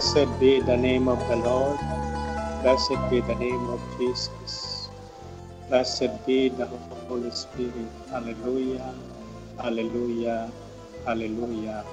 Blessed be the name of the Lord. Blessed be the name of Jesus. Blessed be the Holy Spirit. Hallelujah. Hallelujah. Hallelujah.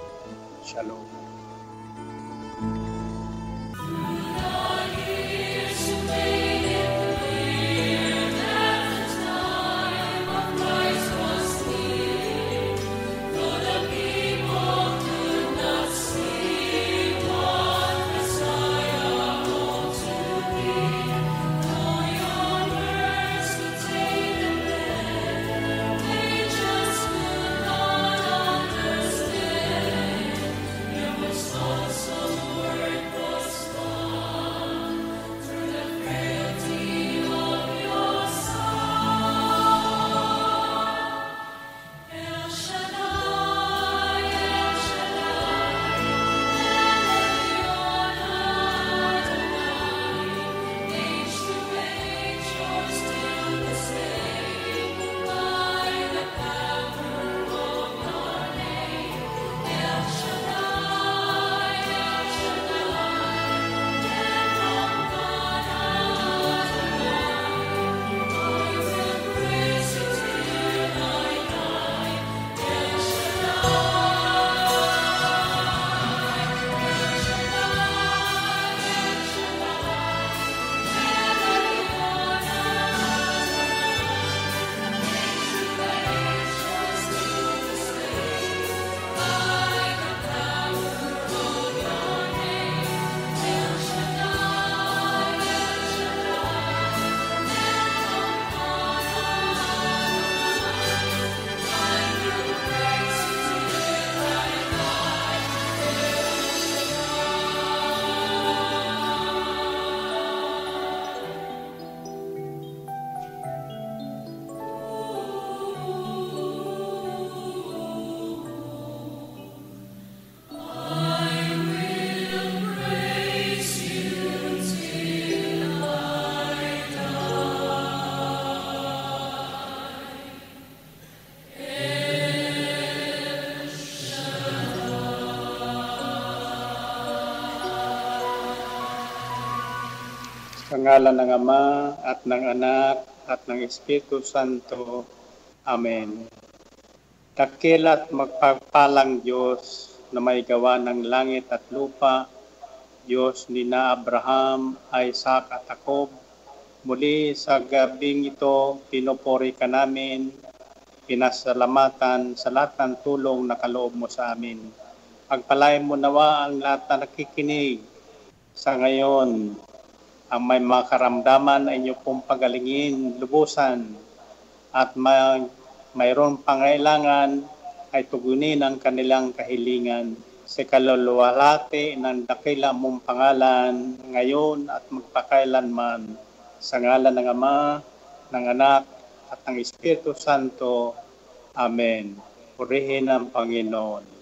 Ngalan ng Ama at ng Anak at ng Espiritu Santo. Amen. Dakil at magpagpalang Diyos na may gawa ng langit at lupa, Diyos ni na Abraham, Isaac at Jacob, muli sa gabing ito, pinupuri ka namin, pinasalamatan sa lahat ng tulong na kaloob mo sa amin. Pagpalain mo nawa ang lahat na nakikinig sa ngayon ang may mga karamdaman ay inyo pong pagalingin, lubusan, at may, mayroon pangailangan ay tugunin ang kanilang kahilingan sa kaluluwalhati ng dakila mong pangalan ngayon at magpakailanman sa ngalan ng Ama, ng Anak, at ng Espiritu Santo. Amen. Purihin ang Panginoon.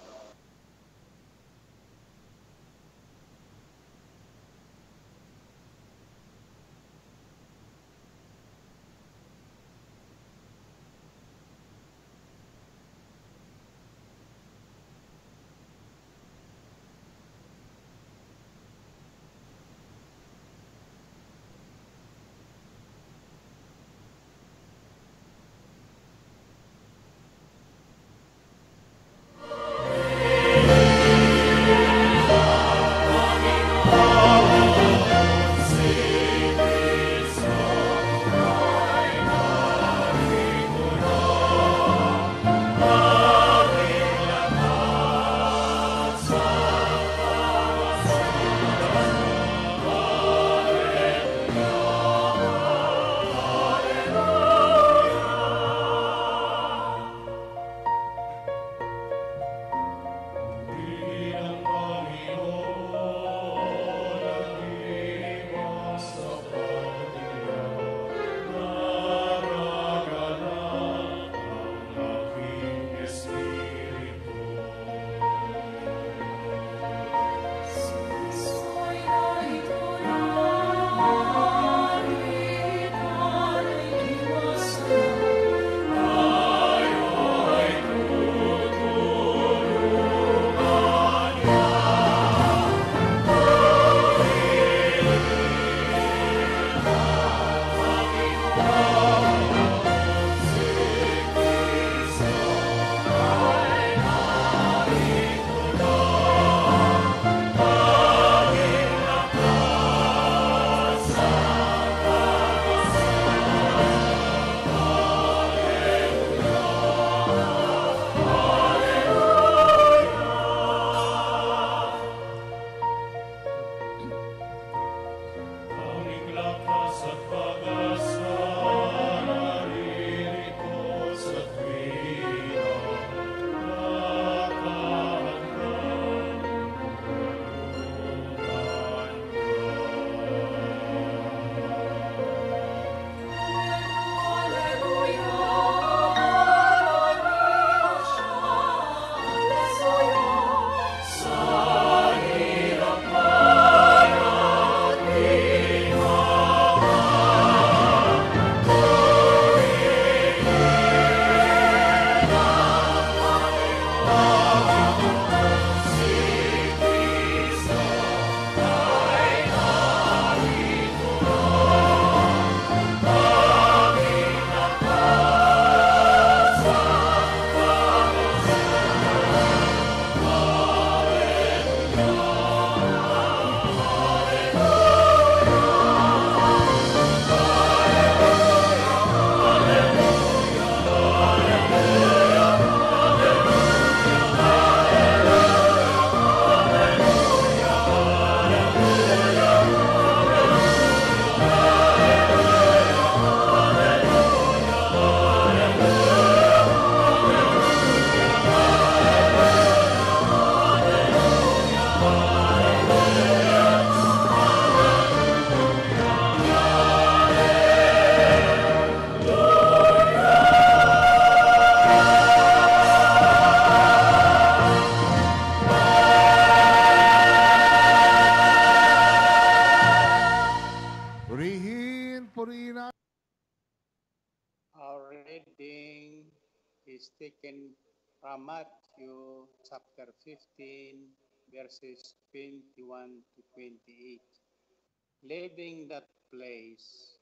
Leaving that place,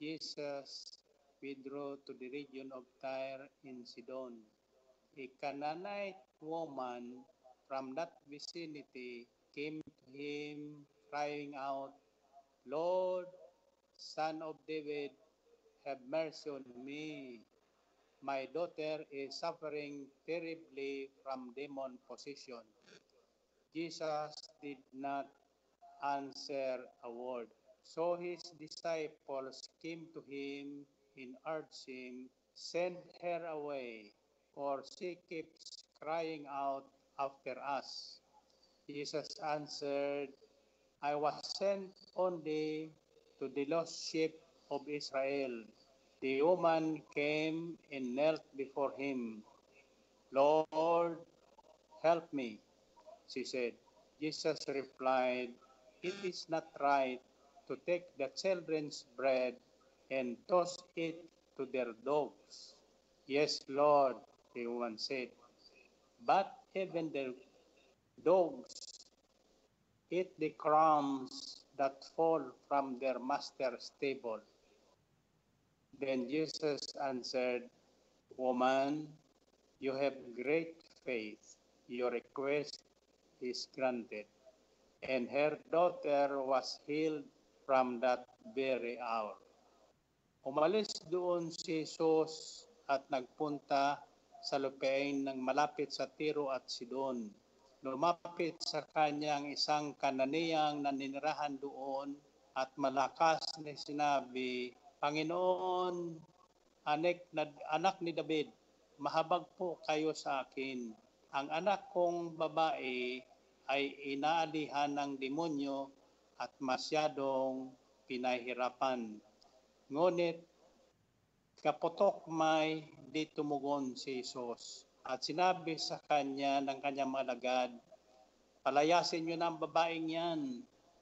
Jesus withdrew to the region of Tyre and Sidon. A Canaanite woman from that vicinity came to him crying out, Lord, Son of David, have mercy on me. My daughter is suffering terribly from demon possession. Jesus did not answer a word. So his disciples came to him and urged him, Send her away, for she keeps crying out after us. Jesus answered, I was sent only to the lost sheep of Israel. The woman came and knelt before him. Lord, help me, she said. Jesus replied, It is not right to take the children's bread and toss it to their dogs. Yes, Lord, the woman said, but even the dogs eat the crumbs that fall from their master's table. Then Jesus answered, Woman, you have great faith. Your request is granted. And her daughter was healed from that very hour. Umalis doon si Jesus at nagpunta sa lupain ng malapit sa Tiro at Sidon. Lumapit sa kanya ang isang kananiyang naninirahan doon at malakas na sinabi, Panginoon, anak, na, anak ni David, mahabag po kayo sa akin. Ang anak kong babae ay inaalihan ng demonyo at masyadong pinahirapan. Ngunit kaputok may di tumugon si Jesus at sinabi sa kanya ng kanyang malagad, palayasin niyo na ang babaeng yan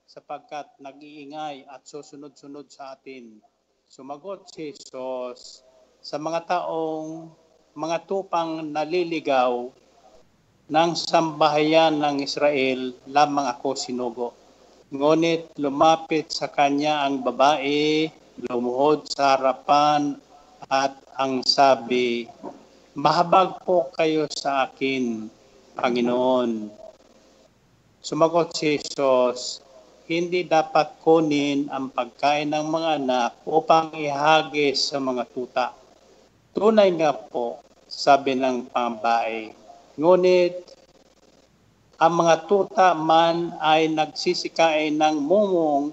sapagkat nag-iingay at susunod-sunod sa atin. Sumagot si Jesus sa mga taong mga tupang naliligaw ng sambahayan ng Israel, lamang ako sinugo. Ngunit lumapit sa kanya ang babae lumuhod sa harapan at ang sabi, Mahabag po kayo sa akin, Panginoon. Sumagot si Jesus, hindi dapat kunin ang pagkain ng mga anak upang ihagis sa mga tuta. Tunay nga po, sabi ng pambae. Ngunit ang mga tuta man ay nagsisikain ng mumong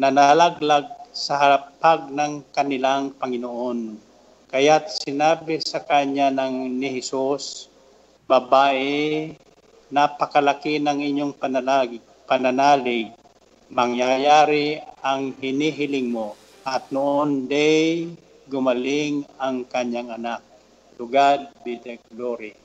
na nalaglag sa harapag ng kanilang Panginoon. Kaya't sinabi sa kanya ng ni Jesus, Babae, napakalaki ng inyong panalag, pananalig, mangyayari ang hinihiling mo. At noon day, gumaling ang kanyang anak. To God be the glory.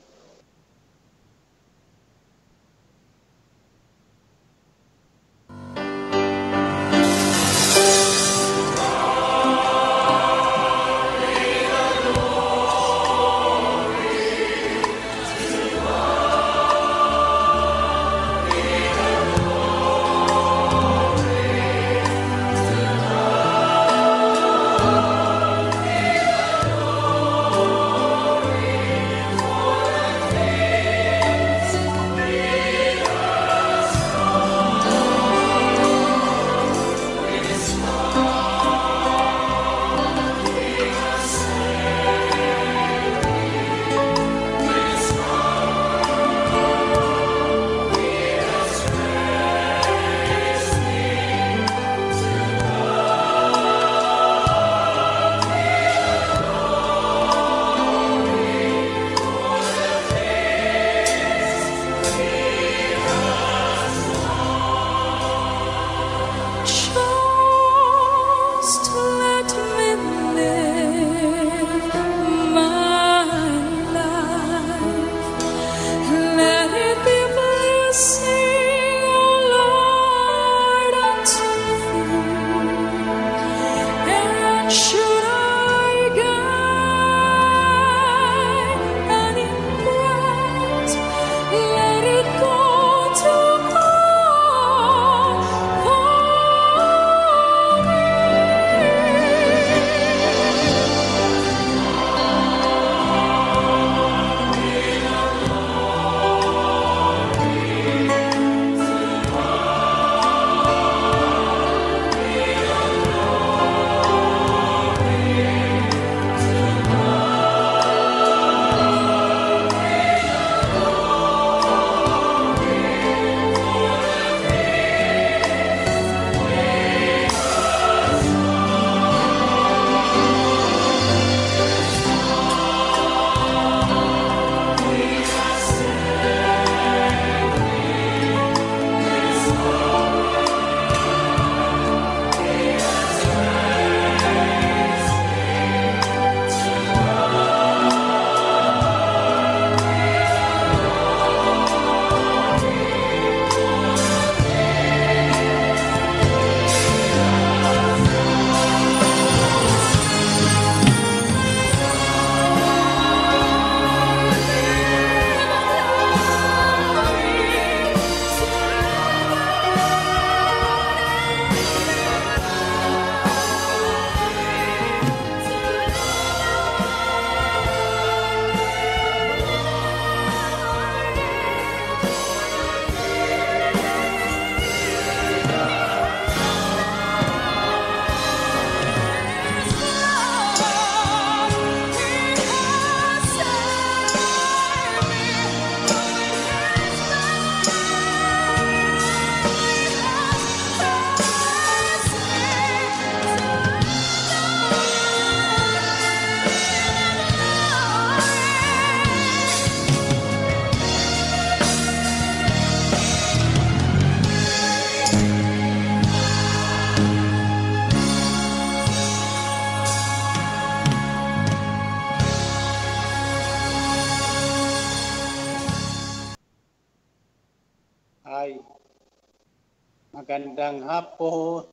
Magandang hapon,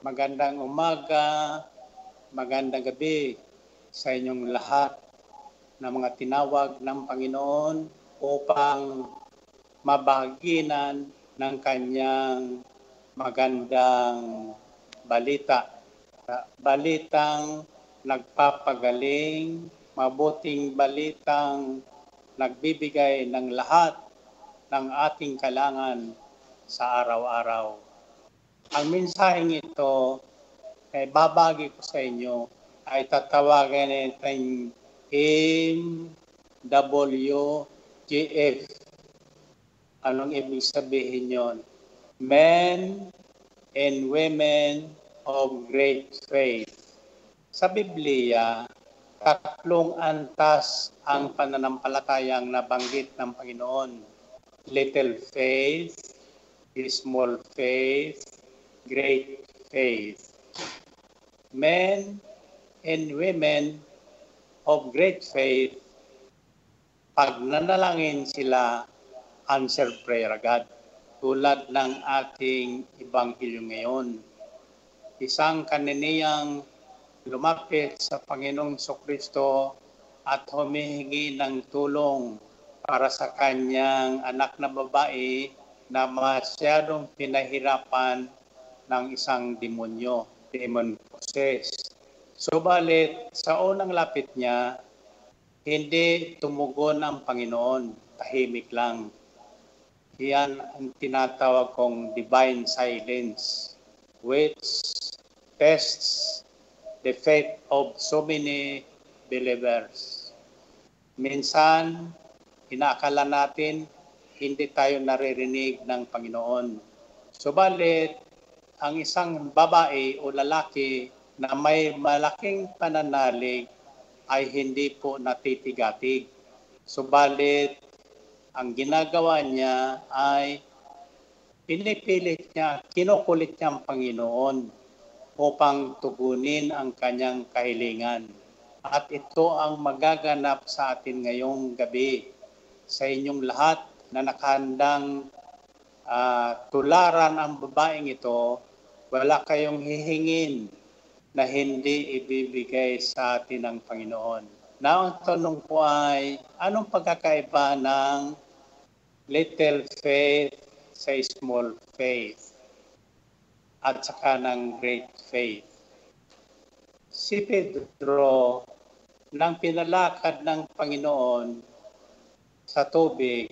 magandang umaga, magandang gabi sa inyong lahat na mga tinawag ng Panginoon upang mabahaginan ng kanyang magandang balita. Balitang nagpapagaling, mabuting balitang nagbibigay ng lahat ng ating kailangan sa araw-araw. Ang mensaheng ito ay babagi ko sa inyo ay tatawagan natin MWGF. Anong ibig sabihin yon? Men and Women of Great Faith. Sa Biblia, tatlong antas ang pananampalatayang nabanggit ng Panginoon. Little faith, small faith, great faith. Men and women of great faith, pag nanalangin sila, answer prayer agad. Tulad ng ating ibanghilyo ngayon. Isang kaniniyang lumapit sa Panginoong Sokristo at humihingi ng tulong para sa kanyang anak na babae na masyadong pinahirapan ng isang demonyo, demon possessed. Subalit, sa unang lapit niya, hindi tumugon ang Panginoon, tahimik lang. Yan ang tinatawag kong divine silence, which tests the faith of so many believers. Minsan, inaakala natin hindi tayo naririnig ng Panginoon. Subalit, ang isang babae o lalaki na may malaking pananalig ay hindi po natitigatig. Subalit, ang ginagawa niya ay pinipilit niya, kinukulit niya ang Panginoon upang tugunin ang kanyang kahilingan. At ito ang magaganap sa atin ngayong gabi sa inyong lahat na nakahandang uh, tularan ang babaeng ito, wala kayong hihingin na hindi ibibigay sa atin ng Panginoon. Na ang tanong ko ay, anong pagkakaiba ng little faith sa small faith? at saka ng great faith. Si Pedro, nang pinalakad ng Panginoon sa tubig,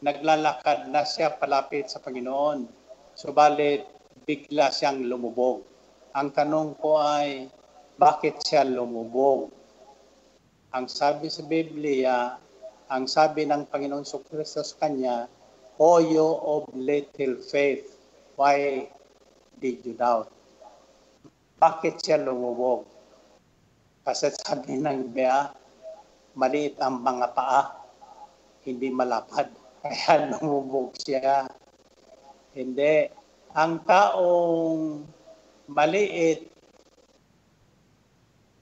naglalakad na siya palapit sa Panginoon. Subalit, bigla siyang lumubog. Ang tanong ko ay, bakit siya lumubog? Ang sabi sa Biblia, ang sabi ng Panginoon Kristo sa kanya, O you of little faith, why did you doubt? Bakit siya lumubog? Kasi sabi ng Bea, maliit ang mga paa, hindi malapad. Kaya lumubog siya. Hindi. Ang taong maliit,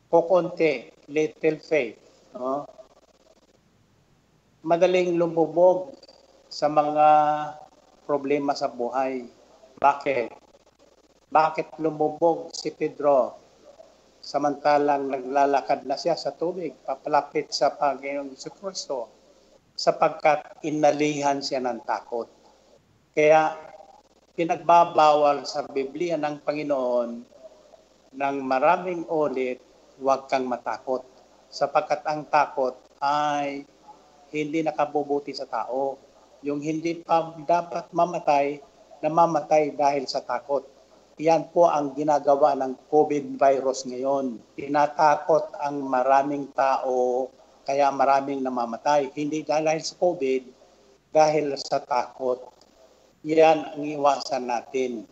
kukunti, little faith, no? madaling lumubog sa mga problema sa buhay. Bakit? Bakit lumubog si Pedro samantalang naglalakad na siya sa tubig papalapit sa Panginoong Kristo sapagkat inalihan siya ng takot. Kaya pinagbabawal sa Biblia ng Panginoon ng maraming ulit, huwag kang matakot sapagkat ang takot ay hindi nakabubuti sa tao. Yung hindi pa dapat mamatay, namamatay dahil sa takot yan po ang ginagawa ng COVID virus ngayon. Tinatakot ang maraming tao kaya maraming namamatay. Hindi dahil sa COVID, dahil sa takot. Yan ang iwasan natin.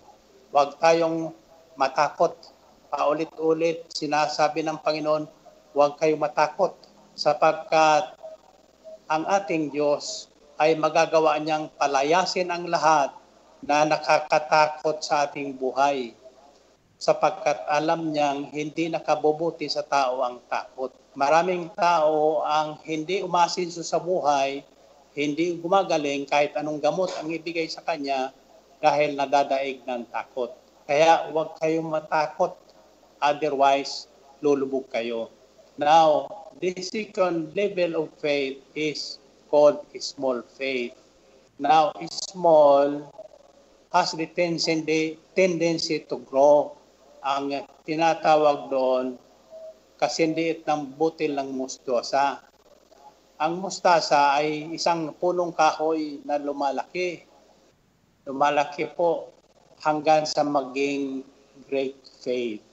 Huwag tayong matakot. Paulit-ulit sinasabi ng Panginoon, huwag kayong matakot sapagkat ang ating Diyos ay magagawa niyang palayasin ang lahat na nakakatakot sa ating buhay sapagkat alam niyang hindi nakabubuti sa tao ang takot. Maraming tao ang hindi umasinso sa buhay, hindi gumagaling kahit anong gamot ang ibigay sa kanya dahil nadadaig ng takot. Kaya huwag kayong matakot, otherwise lulubog kayo. Now, the second level of faith is called small faith. Now, small has the tendency, tendency to grow. Ang tinatawag doon, kasindiit ng butil ng mustasa. Ang mustasa ay isang punong kahoy na lumalaki. Lumalaki po hanggang sa maging great faith.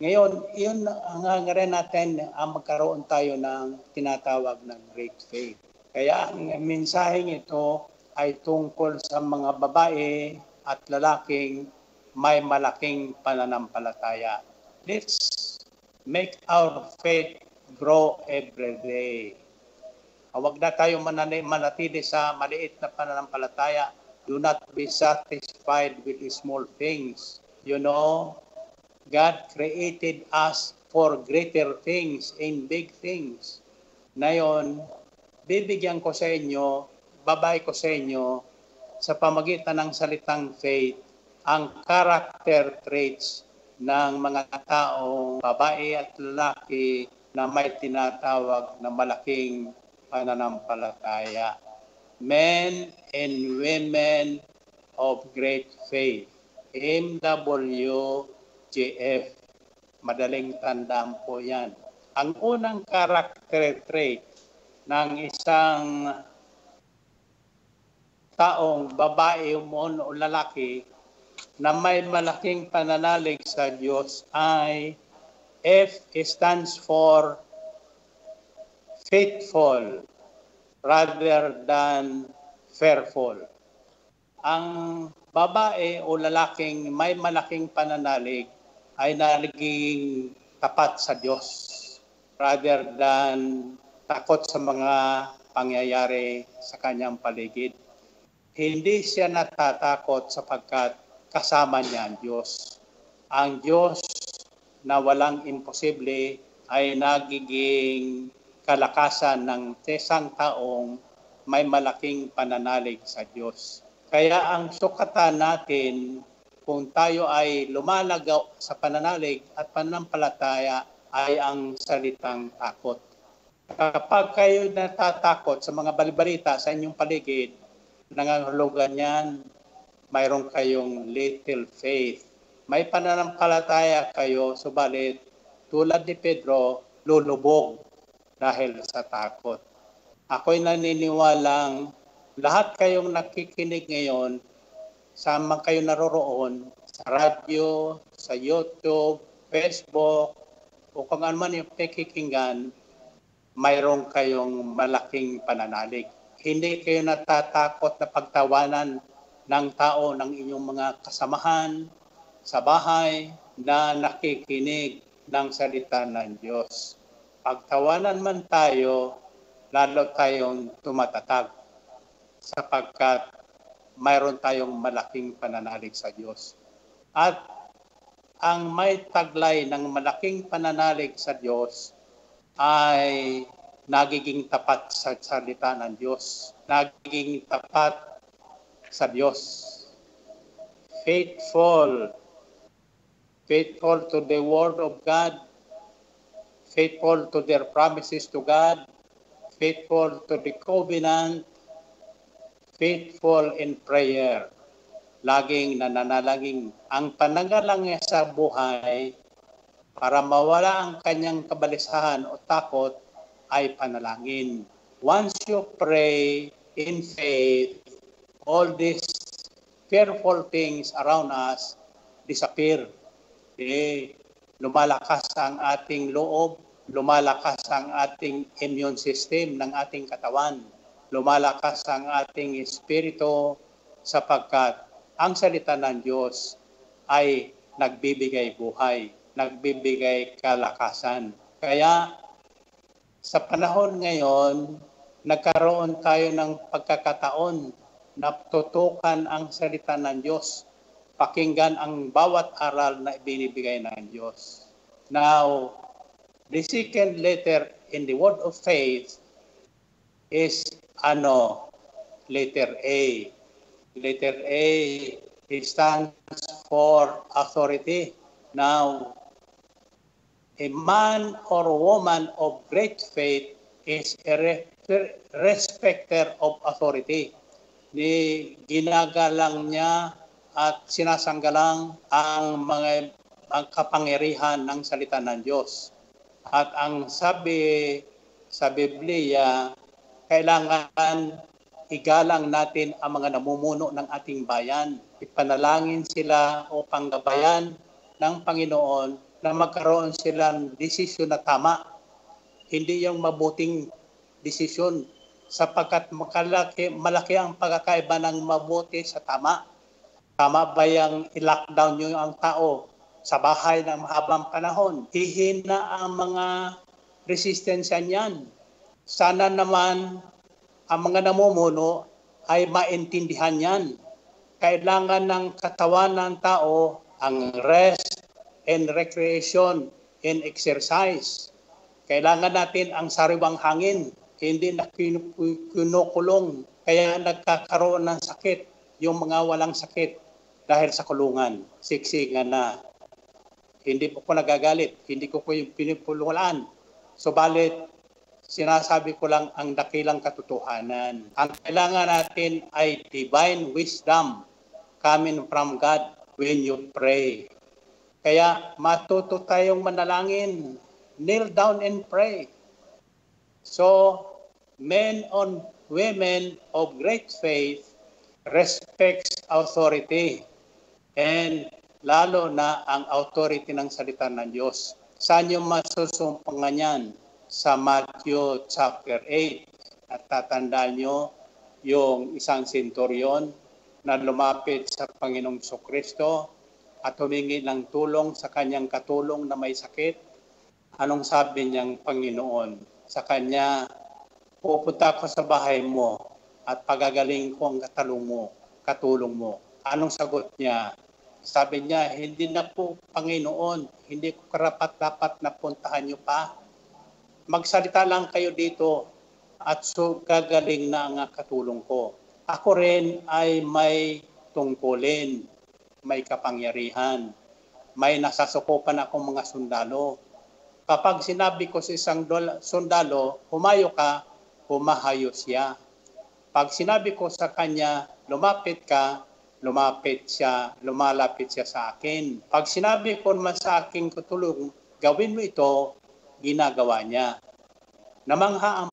Ngayon, yun ang hangarin natin ang magkaroon tayo ng tinatawag ng great faith. Kaya ang mensaheng ito ay tungkol sa mga babae at lalaking may malaking pananampalataya. Let's make our faith grow every day. Huwag na tayo manatili sa maliit na pananampalataya. Do not be satisfied with small things. You know, God created us for greater things and big things. Ngayon, bibigyan ko sa inyo, babay ko sa inyo, sa pamagitan ng salitang faith, ang character traits ng mga taong babae at lalaki na may tinatawag na malaking pananampalataya. Men and women of great faith. MWGF. Madaling tandaan po yan. Ang unang character trait ng isang taong babae o lalaki na may malaking pananalig sa Diyos ay F stands for faithful rather than fearful. Ang babae o lalaking may malaking pananalig ay nagiging tapat sa Diyos rather than takot sa mga pangyayari sa kanyang paligid. Hindi siya natatakot sapagkat kasama niya ang Diyos. Ang Diyos na walang imposible ay nagiging kalakasan ng isang taong may malaking pananalig sa Diyos. Kaya ang sukatan natin kung tayo ay lumalagaw sa pananalig at pananampalataya ay ang salitang takot. Kapag kayo natatakot sa mga balibalita sa inyong paligid, nangangahulugan yan, mayroon kayong little faith. May pananampalataya kayo, subalit tulad ni Pedro, lulubog dahil sa takot. Ako'y naniniwalang lahat kayong nakikinig ngayon, sama kayo naroroon, sa radyo, sa YouTube, Facebook, o kung ano man yung pakikinggan, mayroon kayong malaking pananalig. Hindi kayo natatakot na pagtawanan ng tao ng inyong mga kasamahan sa bahay na nakikinig ng salita ng Diyos. Pagtawanan man tayo, lalo tayong tumatatag sapagkat mayroon tayong malaking pananalig sa Diyos. At ang may taglay ng malaking pananalig sa Diyos ay nagiging tapat sa salita ng Diyos. Nagiging tapat sa Diyos. Faithful. Faithful to the Word of God. Faithful to their promises to God. Faithful to the covenant. Faithful in prayer. Laging nananalangin. Ang panangalang sa buhay para mawala ang kanyang kabalisahan o takot ay panalangin. Once you pray in faith, all these fearful things around us disappear. Eh, lumalakas ang ating loob, lumalakas ang ating immune system ng ating katawan, lumalakas ang ating espiritu sapagkat ang salita ng Diyos ay nagbibigay buhay nagbibigay kalakasan. Kaya sa panahon ngayon, nagkaroon tayo ng pagkakataon na tutukan ang salita ng Diyos, pakinggan ang bawat aral na ibinibigay ng Diyos. Now, the second letter in the word of faith is ano, letter A. Letter A stands for authority. Now, a man or woman of great faith is a re- respecter of authority. Ni ginagalang niya at sinasanggalang ang mga ang kapangyarihan ng salita ng Diyos. At ang sabi sa Biblia, kailangan igalang natin ang mga namumuno ng ating bayan. Ipanalangin sila o panggabayan ng Panginoon na magkaroon silang desisyon na tama. Hindi yung mabuting desisyon sapagkat makalaki, malaki ang pagkakaiba ng mabuti sa tama. Tama ba yung i-lockdown nyo ang tao sa bahay ng mahabang panahon? Hihina ang mga resistensya niyan. Sana naman ang mga namumuno ay maintindihan yan. Kailangan ng katawan ng tao ang rest and recreation and exercise. Kailangan natin ang sariwang hangin, hindi na kinu- kinukulong. Kaya nagkakaroon ng sakit yung mga walang sakit dahil sa kulungan. Siksingan na. Hindi po ko nagagalit, hindi ko po yung pinipululaan. Subalit, sinasabi ko lang ang dakilang katotohanan. Ang kailangan natin ay divine wisdom coming from God when you pray. Kaya matuto tayong manalangin. Kneel down and pray. So, men on women of great faith respects authority and lalo na ang authority ng salita ng Diyos. Saan yung masusumpangan yan? Sa Matthew chapter 8. At tatandaan nyo yung isang senturyon na lumapit sa Panginoong Kristo at humingi ng tulong sa kanyang katulong na may sakit. Anong sabi niyang Panginoon sa kanya, pupunta ako sa bahay mo at pagagaling ko ang katulong mo, katulong mo. Anong sagot niya? Sabi niya, hindi na po Panginoon, hindi ko karapat dapat na puntahan niyo pa. Magsalita lang kayo dito at so gagaling na ang katulong ko. Ako rin ay may tungkulin, may kapangyarihan, may nasasukupan akong mga sundalo. Kapag sinabi ko sa isang sundalo, humayo ka, humahayo siya. Pag sinabi ko sa kanya, lumapit ka, lumapit siya, lumalapit siya sa akin. Pag sinabi ko naman sa aking katulong, gawin mo ito, ginagawa niya. Namangha ang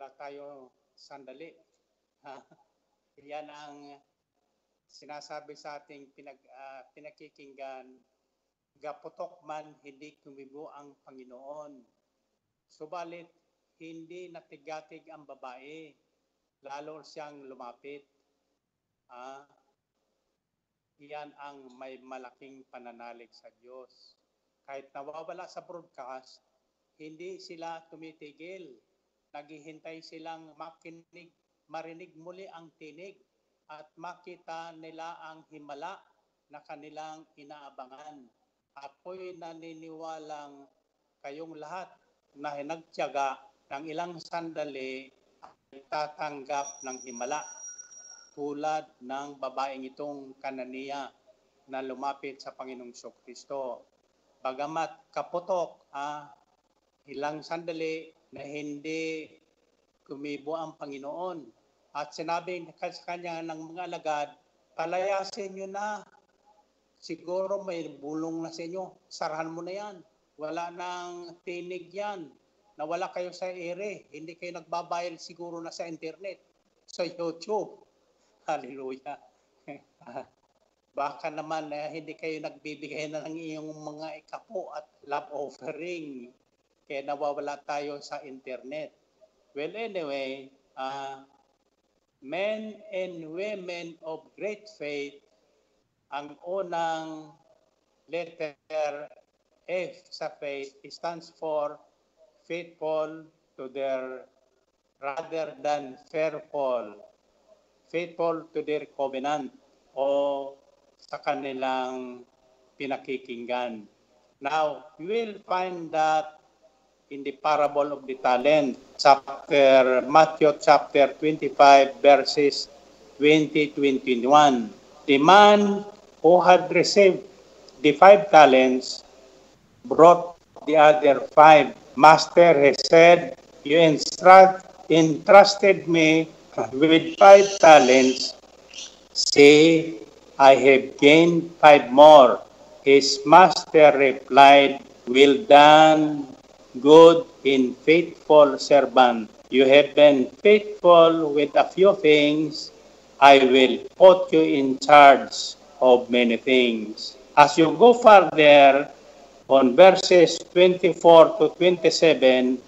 wala tayo sandali. Yan ang sinasabi sa ating pinag, ah, pinakikinggan, gaputok man hindi kumibo ang Panginoon. Subalit, hindi natigatig ang babae, lalo siyang lumapit. Ah, iyan ang may malaking pananalig sa Diyos. Kahit nawawala sa broadcast, hindi sila tumitigil. Naghihintay silang makinig, marinig muli ang tinig at makita nila ang himala na kanilang inaabangan. Ako'y naniniwalang kayong lahat na nagtiyaga ng ilang sandali ay tatanggap ng himala tulad ng babaeng itong Kanania na lumapit sa Panginoong Kristo. Bagamat kaputok, ah, ilang sandali na hindi kumibo ang Panginoon. At sinabi sa kanya ng mga alagad, palayasin nyo na. Siguro may bulong na sa inyo. Sarahan mo na yan. Wala nang tinig yan. Nawala kayo sa ere. Hindi kayo nagbabayal siguro na sa internet. Sa YouTube. Hallelujah. Baka naman eh, hindi kayo nagbibigay na ng iyong mga ikapo at love offering. Kaya nawawala tayo sa internet. Well, anyway, uh, men and women of great faith, ang unang letter F sa faith stands for faithful to their rather than fearful. Faithful to their covenant o sa kanilang pinakikinggan. Now, we will find that in the parable of the talent, chapter Matthew chapter 25 verses 20-21. The man who had received the five talents brought the other five. Master he said, you instruct, entrusted me with five talents. See, I have gained five more. His master replied, Well done, good and faithful servant. You have been faithful with a few things. I will put you in charge of many things. As you go further, on verses 24 to 27,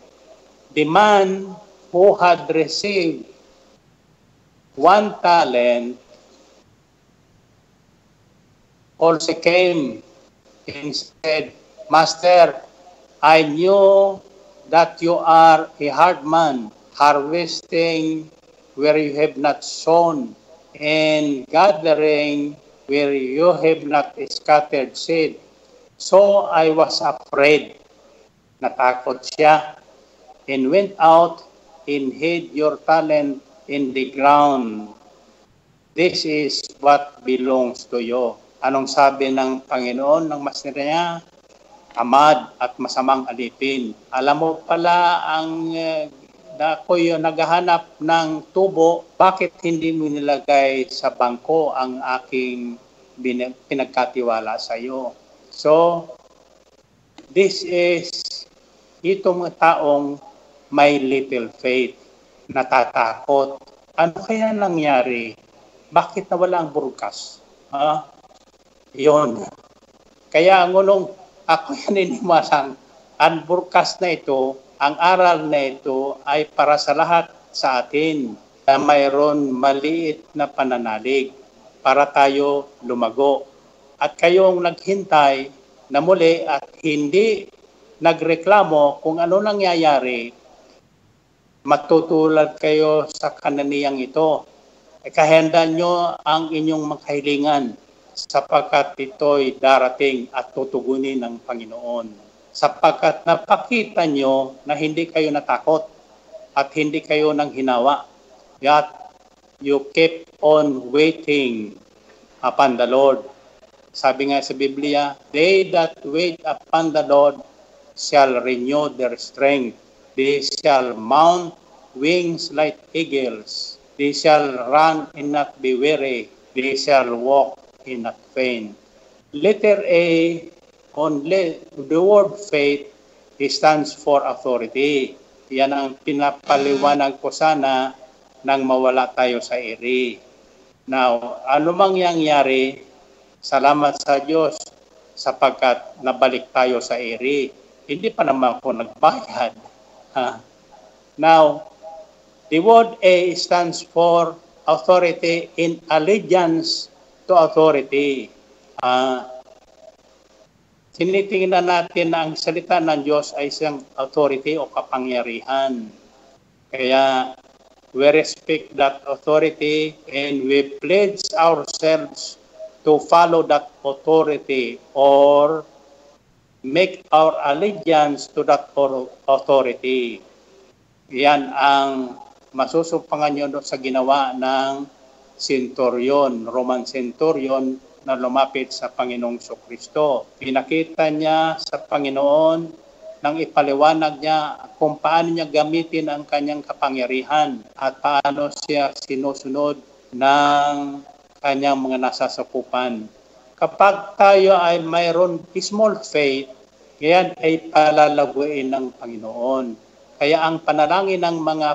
the man who had received one talent also came and said, Master, I knew that you are a hard man, harvesting where you have not sown, and gathering where you have not scattered seed. So I was afraid. Natakot siya and went out and hid your talent in the ground. This is what belongs to you. Anong sabi ng Panginoon ng master niya? Amad at masamang alipin. Alam mo pala ang uh, na ako'y naghahanap ng tubo, bakit hindi mo nilagay sa bangko ang aking pinagkatiwala sa iyo? So, this is itong taong may little faith, natatakot. Ano kaya nangyari? Bakit nawala ang burkas? Ha? Yun. Kaya ngunong ako yan inimasang, ang burkas na ito, ang aral na ito ay para sa lahat sa atin na mayroon maliit na pananalig para tayo lumago. At kayong naghintay na muli at hindi nagreklamo kung ano nangyayari, matutulad kayo sa kananiyang ito. Kahanda nyo ang inyong makahilingan sapagkat ito'y darating at tutugunin ng Panginoon sapagkat napakita nyo na hindi kayo natakot at hindi kayo nang hinawa. Yet you keep on waiting upon the Lord. Sabi nga sa Biblia, They that wait upon the Lord shall renew their strength. They shall mount wings like eagles. They shall run and not be weary. They shall walk and not faint. Letter A on the word faith stands for authority. Yan ang pinapaliwanag ko sana nang mawala tayo sa iri. Now, ano mang yangyari, salamat sa Diyos sapagkat nabalik tayo sa iri. Hindi pa naman ako nagbayad. Ha? Now, the word A stands for authority in allegiance to authority. Uh, tinitingnan natin na ang salita ng Diyos ay isang authority o kapangyarihan. Kaya we respect that authority and we pledge ourselves to follow that authority or make our allegiance to that authority. Yan ang masusumpangan nyo sa ginawa ng centurion, Roman centurion, na lumapit sa Panginoong Kristo. Pinakita niya sa Panginoon nang ipaliwanag niya kung paano niya gamitin ang kanyang kapangyarihan at paano siya sinusunod ng kanyang mga nasasakupan. Kapag tayo ay mayroon small faith, yan ay palalaguin ng Panginoon. Kaya ang panalangin ng mga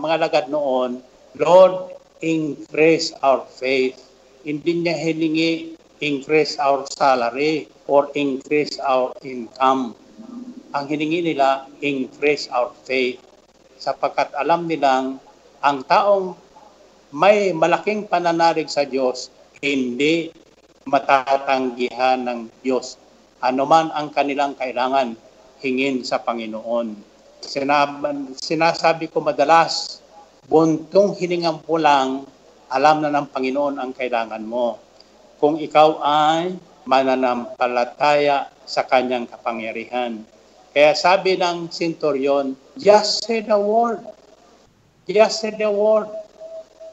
mga lagad noon, Lord, increase our faith. Hindi niya hiningi increase our salary or increase our income. Ang hiningi nila, increase our faith. Sapagkat alam nilang ang taong may malaking pananalig sa Diyos, hindi matatanggihan ng Diyos. Ano man ang kanilang kailangan, hingin sa Panginoon. Sinab- sinasabi ko madalas, buntong hiningan mo lang, alam na ng Panginoon ang kailangan mo. Kung ikaw ay mananampalataya sa kanyang kapangyarihan. Kaya sabi ng centurion, just say the word. Just say the word.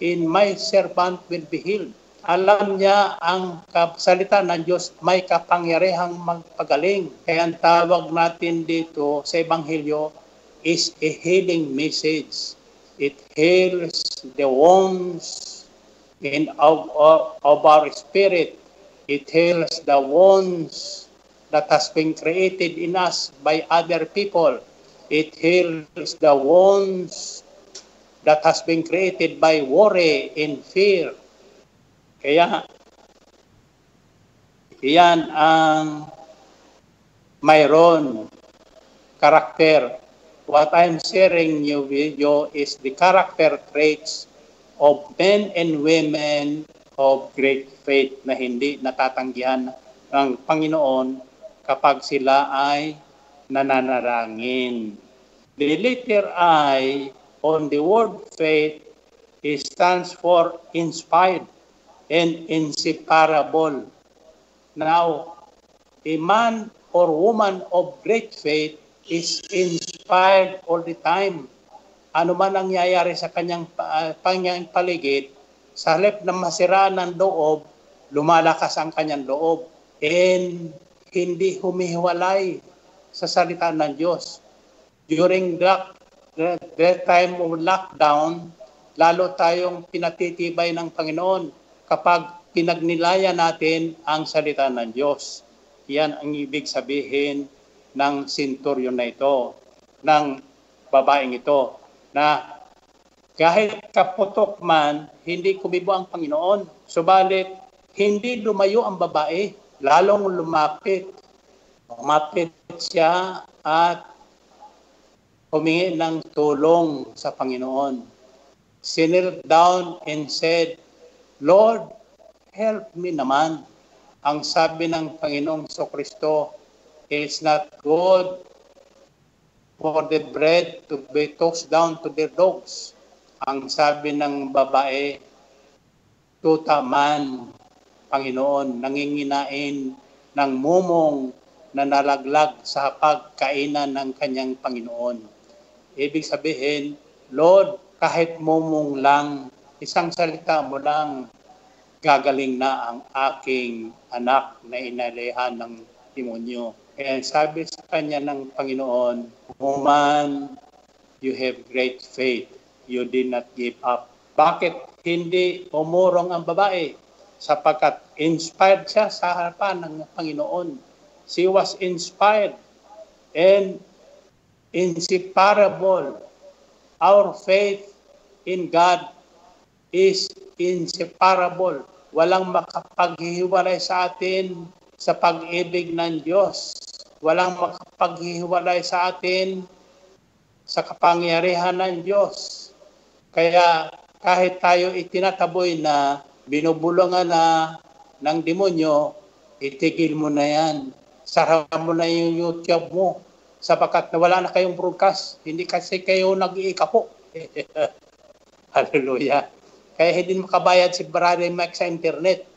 In my servant will be healed. Alam niya ang salita ng Diyos may kapangyarihang magpagaling. Kaya ang tawag natin dito sa Ebanghelyo is a healing message. It heals the wounds in of, of, of our spirit. It heals the wounds that has been created in us by other people. It heals the wounds that has been created by worry and fear. Kaya, iyan ang mayroon karakter. What I'm sharing you with you is the character traits of men and women of great faith na hindi natatanggihan ng Panginoon kapag sila ay nananarangin. The letter I on the word faith it stands for inspired and inseparable. Now, a man or woman of great faith is inspired all the time. Ano man ang nangyayari sa kanyang uh, paligid, sa halip na masiraan ng loob, lumalakas ang kanyang loob. And hindi humihiwalay sa salita ng Diyos. During that, that time of lockdown, lalo tayong pinatitibay ng Panginoon kapag pinagnilaya natin ang salita ng Diyos. Yan ang ibig sabihin ng sinturyon na ito, ng babaeng ito, na kahit kaputok man, hindi kumibo ang Panginoon. Subalit, hindi lumayo ang babae, lalong lumapit. Lumapit siya at humingi ng tulong sa Panginoon. She down and said, Lord, help me naman. Ang sabi ng Panginoong Kristo, it's not good for the bread to be tossed down to the dogs. Ang sabi ng babae, tuta man, Panginoon, nanginginain ng mumong na nalaglag sa pagkainan ng kanyang Panginoon. Ibig sabihin, Lord, kahit mumong lang, isang salita mo lang, gagaling na ang aking anak na inalehan ng demonyo. Kaya sabi sa kanya ng Panginoon, Woman, you have great faith. You did not give up. Bakit hindi umurong ang babae? Sapagkat inspired siya sa harapan ng Panginoon. She was inspired and inseparable. Our faith in God is inseparable. Walang makapaghihiwalay sa atin sa pag-ibig ng Diyos. Walang makapaghihiwalay sa atin sa kapangyarihan ng Diyos. Kaya kahit tayo itinataboy na binubulungan na ng demonyo, itigil mo na yan. Sara mo na yung YouTube mo sapagkat wala na kayong broadcast. Hindi kasi kayo nag-iikapo. Hallelujah. Kaya hindi makabayad si Brother Mike sa internet.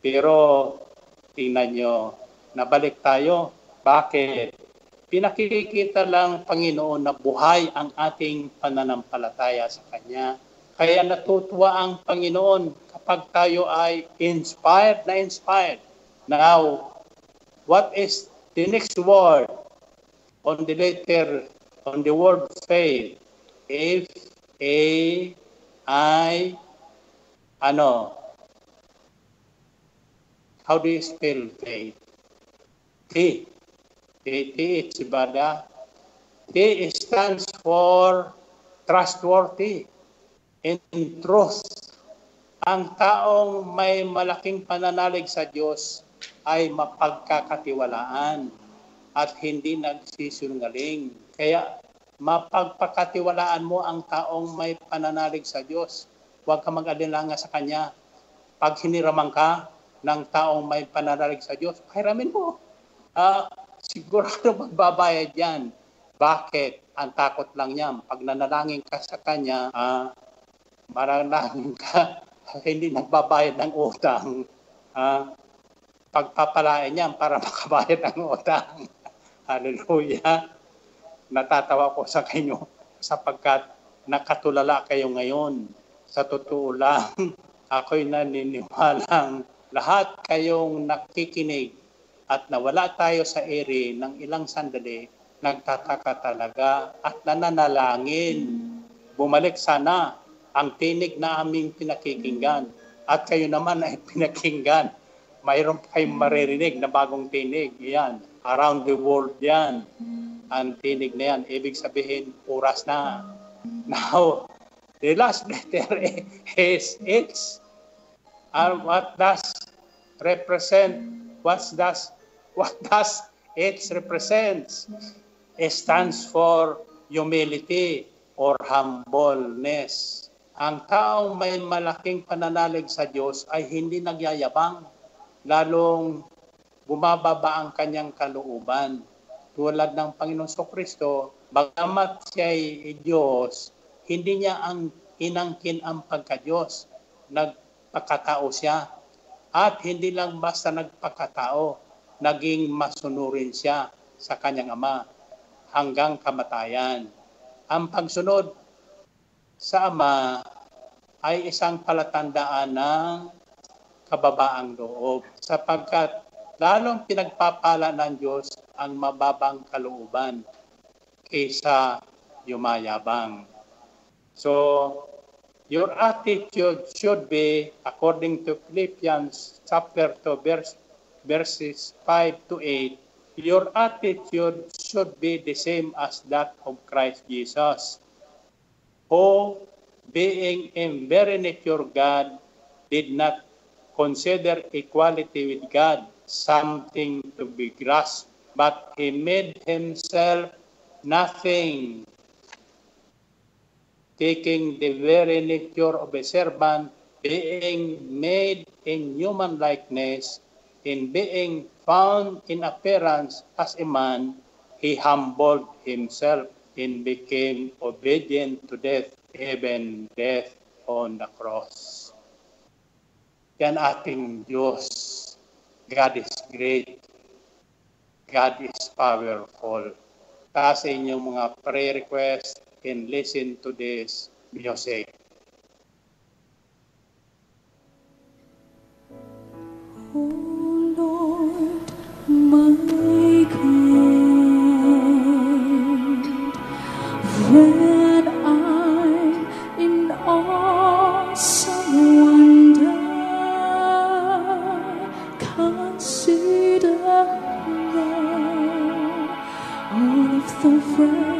Pero tingnan nyo, nabalik tayo. Bakit? Pinakikita lang Panginoon na buhay ang ating pananampalataya sa Kanya. Kaya natutuwa ang Panginoon kapag tayo ay inspired na inspired. Now, what is the next word on the letter, on the word faith? F, A, I, ano? How do you spell faith? T. T, T, it's ibada. T stands for trustworthy in truth. Ang taong may malaking pananalig sa Diyos ay mapagkakatiwalaan at hindi nagsisinungaling. Kaya mapagpakatiwalaan mo ang taong may pananalig sa Diyos. Huwag ka mag-alilanga sa Kanya. Pag hiniraman ka ng taong may pananalig sa Diyos, hiramin mo. Ah, sigurado magbabayad yan. Bakit? Ang takot lang yan. Pag nanalangin ka sa Kanya, ah, maranangin ka, hindi nagbabayad ng utang. Ah, pagpapalain niyan para makabayad ng utang. Hallelujah. Natatawa ko sa kanyo sapagkat nakatulala kayo ngayon. Sa totoo lang, ako'y naniniwalang lahat kayong nakikinig at nawala tayo sa ere ng ilang sandali, nagtataka talaga at nananalangin. Bumalik sana ang tinig na aming pinakikinggan at kayo naman ay pinakinggan. Mayroon kayong maririnig na bagong tinig. Yan. Around the world yan. Ang tinig na yan. Ibig sabihin, oras na. Now, the last letter is H. And what does represent? What does what does H represents? It stands for humility or humbleness. Ang taong may malaking pananalig sa Diyos ay hindi nagyayabang, lalong bumababa ang kanyang kalooban. Tulad ng Panginoon So Kristo, bagamat siya ay Diyos, hindi niya ang inangkin ang pagka-Diyos. Nagpakatao siya. At hindi lang basta nagpakatao, naging masunurin siya sa kanyang Ama hanggang kamatayan. Ang pagsunod sa Ama ay isang palatandaan ng kababaang loob sapagkat lalong pinagpapala ng Diyos ang mababang kalooban kaysa yumayabang. So, your attitude should be, according to Philippians chapter 2, verse, verses 5 to 8, your attitude should be the same as that of Christ Jesus. Who, being in very nature God, did not consider equality with God something to be grasped, but he made himself nothing, taking the very nature of a servant, being made in human likeness, in being found in appearance as a man, he humbled himself and became obedient to death, even death on the cross. Yan ating Diyos. God is great. God is powerful. Sa inyong mga prayer request and listen to this music. Oh Lord, my God, when I'm in awesome wonder, consider all of the works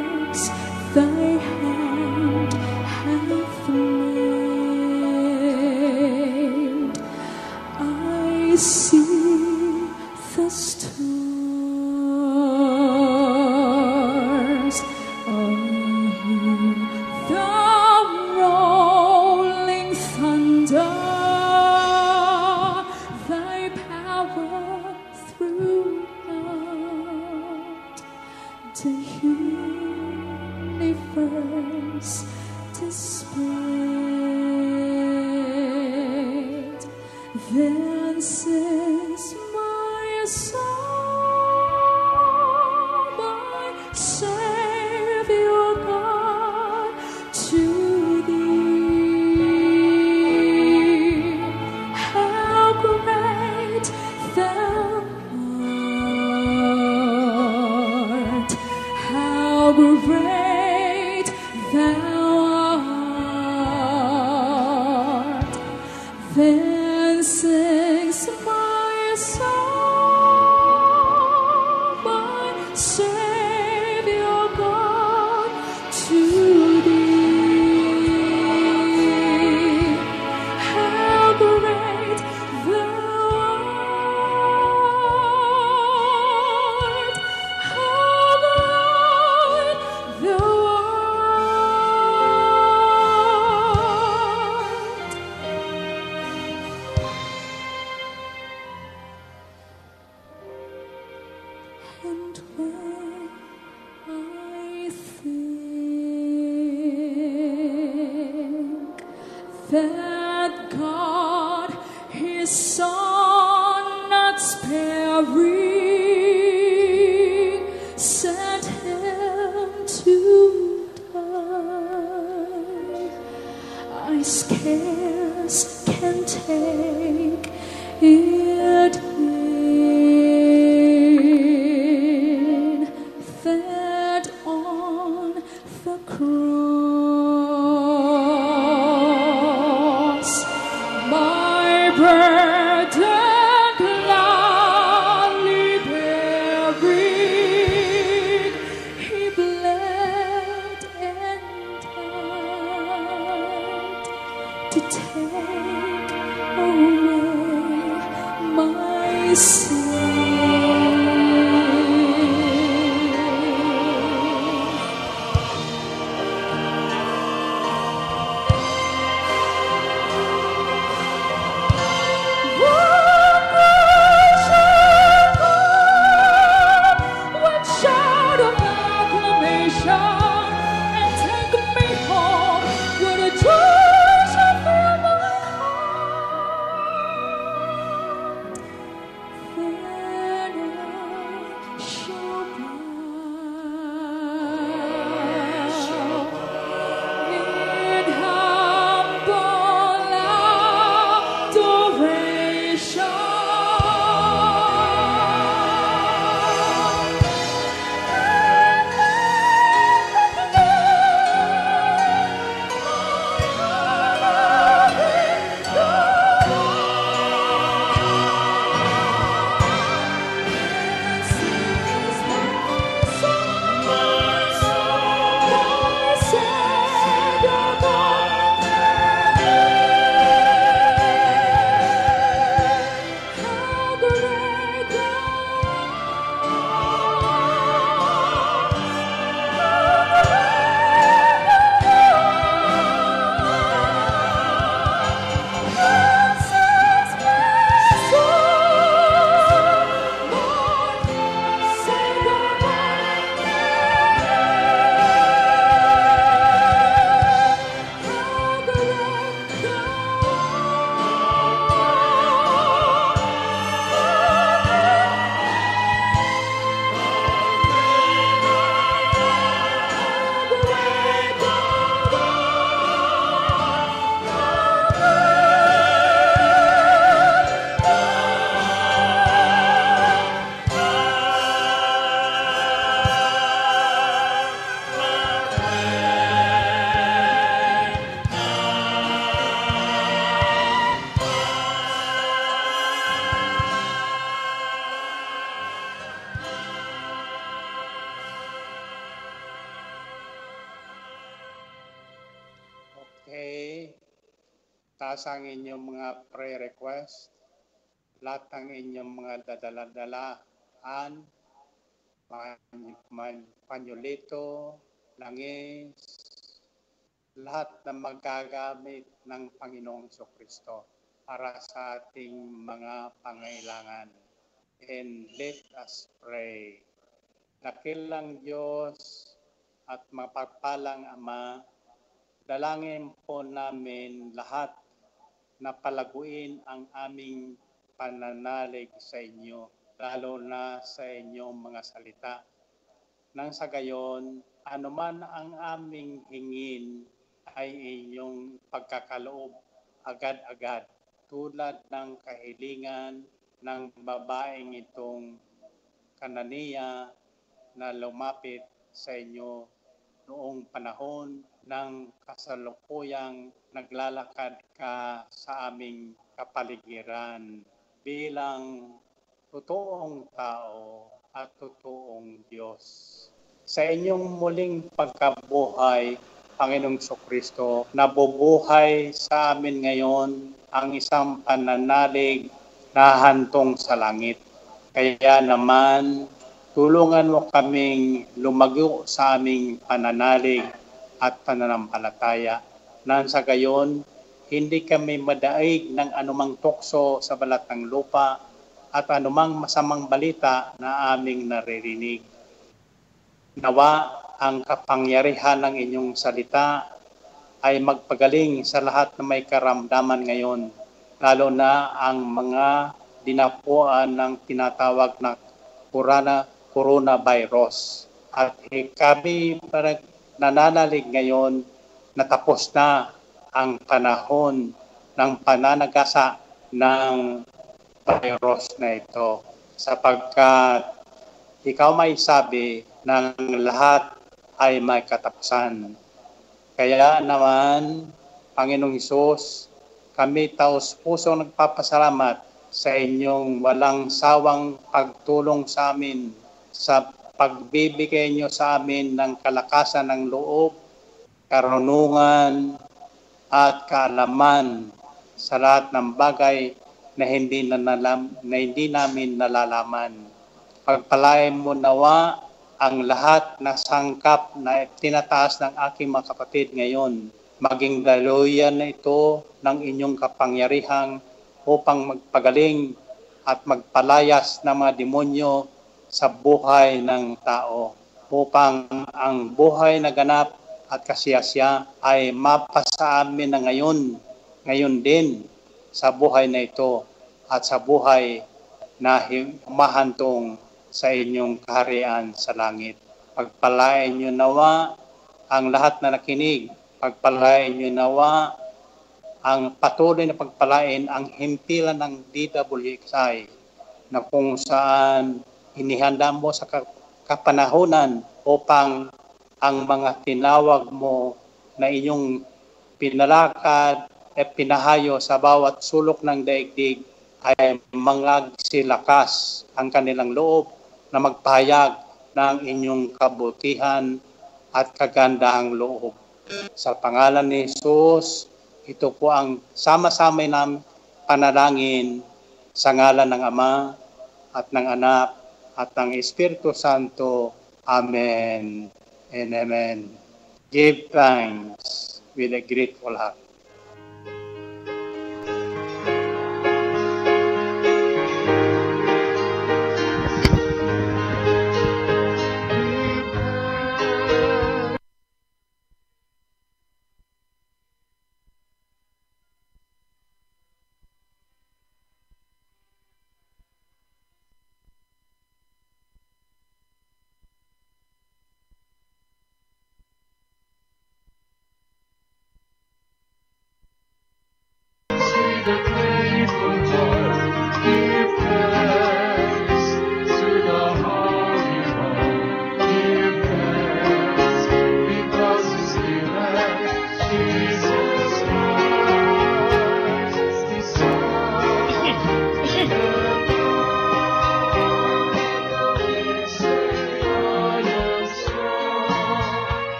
ang inyong mga prayer request. Lahat ng inyong mga dadala-dalaan, panyolito, langis, lahat na magagamit ng Panginoong Kristo para sa ating mga pangailangan. And let us pray. Dakilang Diyos at mapagpalang Ama, dalangin po namin lahat na palaguin ang aming pananalig sa inyo, lalo na sa inyong mga salita. Nang sa gayon, anuman ang aming hingin ay inyong pagkakaloob agad-agad tulad ng kahilingan ng babaeng itong kananiya na lumapit sa inyo noong panahon ng kasalukuyang naglalakad ka sa aming kapaligiran bilang totoong tao at totoong Diyos. Sa inyong muling pagkabuhay, Panginoong Kristo, nabubuhay sa amin ngayon ang isang pananalig na hantong sa langit. Kaya naman, tulungan mo kaming lumago sa aming pananalig at pananampalataya. Nang sa gayon, hindi kami madaig ng anumang tukso sa balat ng lupa at anumang masamang balita na aming naririnig. Nawa ang kapangyarihan ng inyong salita ay magpagaling sa lahat na may karamdaman ngayon, lalo na ang mga dinapuan ng tinatawag na corona, coronavirus. At eh, kami parang nananalig ngayon na tapos na ang panahon ng pananagasa ng virus na ito sapagkat ikaw may sabi ng lahat ay may katapusan. Kaya naman, Panginoong Hesus, kami taos puso nagpapasalamat sa inyong walang sawang pagtulong sa amin sa pagbibigay nyo sa amin ng kalakasan ng loob, karunungan, at kaalaman sa lahat ng bagay na hindi na, nalam, na hindi namin nalalaman. Pagpalain mo nawa ang lahat na sangkap na tinataas ng aking mga kapatid ngayon. Maging daluyan na ito ng inyong kapangyarihang upang magpagaling at magpalayas ng mga demonyo sa buhay ng tao upang ang buhay na ganap at kasiyasya ay mapasa amin na ngayon, ngayon din sa buhay na ito at sa buhay na humahantong sa inyong kaharian sa langit. Pagpalain niyo nawa ang lahat na nakinig. Pagpalain niyo nawa ang patuloy na pagpalain ang himpilan ng DWXI na kung saan inihanda mo sa kapanahonan upang ang mga tinawag mo na inyong pinalakad at pinahayo sa bawat sulok ng daigdig ay mga silakas ang kanilang loob na magpahayag ng inyong kabutihan at kagandahang loob. Sa pangalan ni Jesus, ito po ang sama-sama ng panalangin sa ngalan ng Ama at ng Anak at ng Espiritu Santo. Amen and Amen. Give thanks with a grateful heart.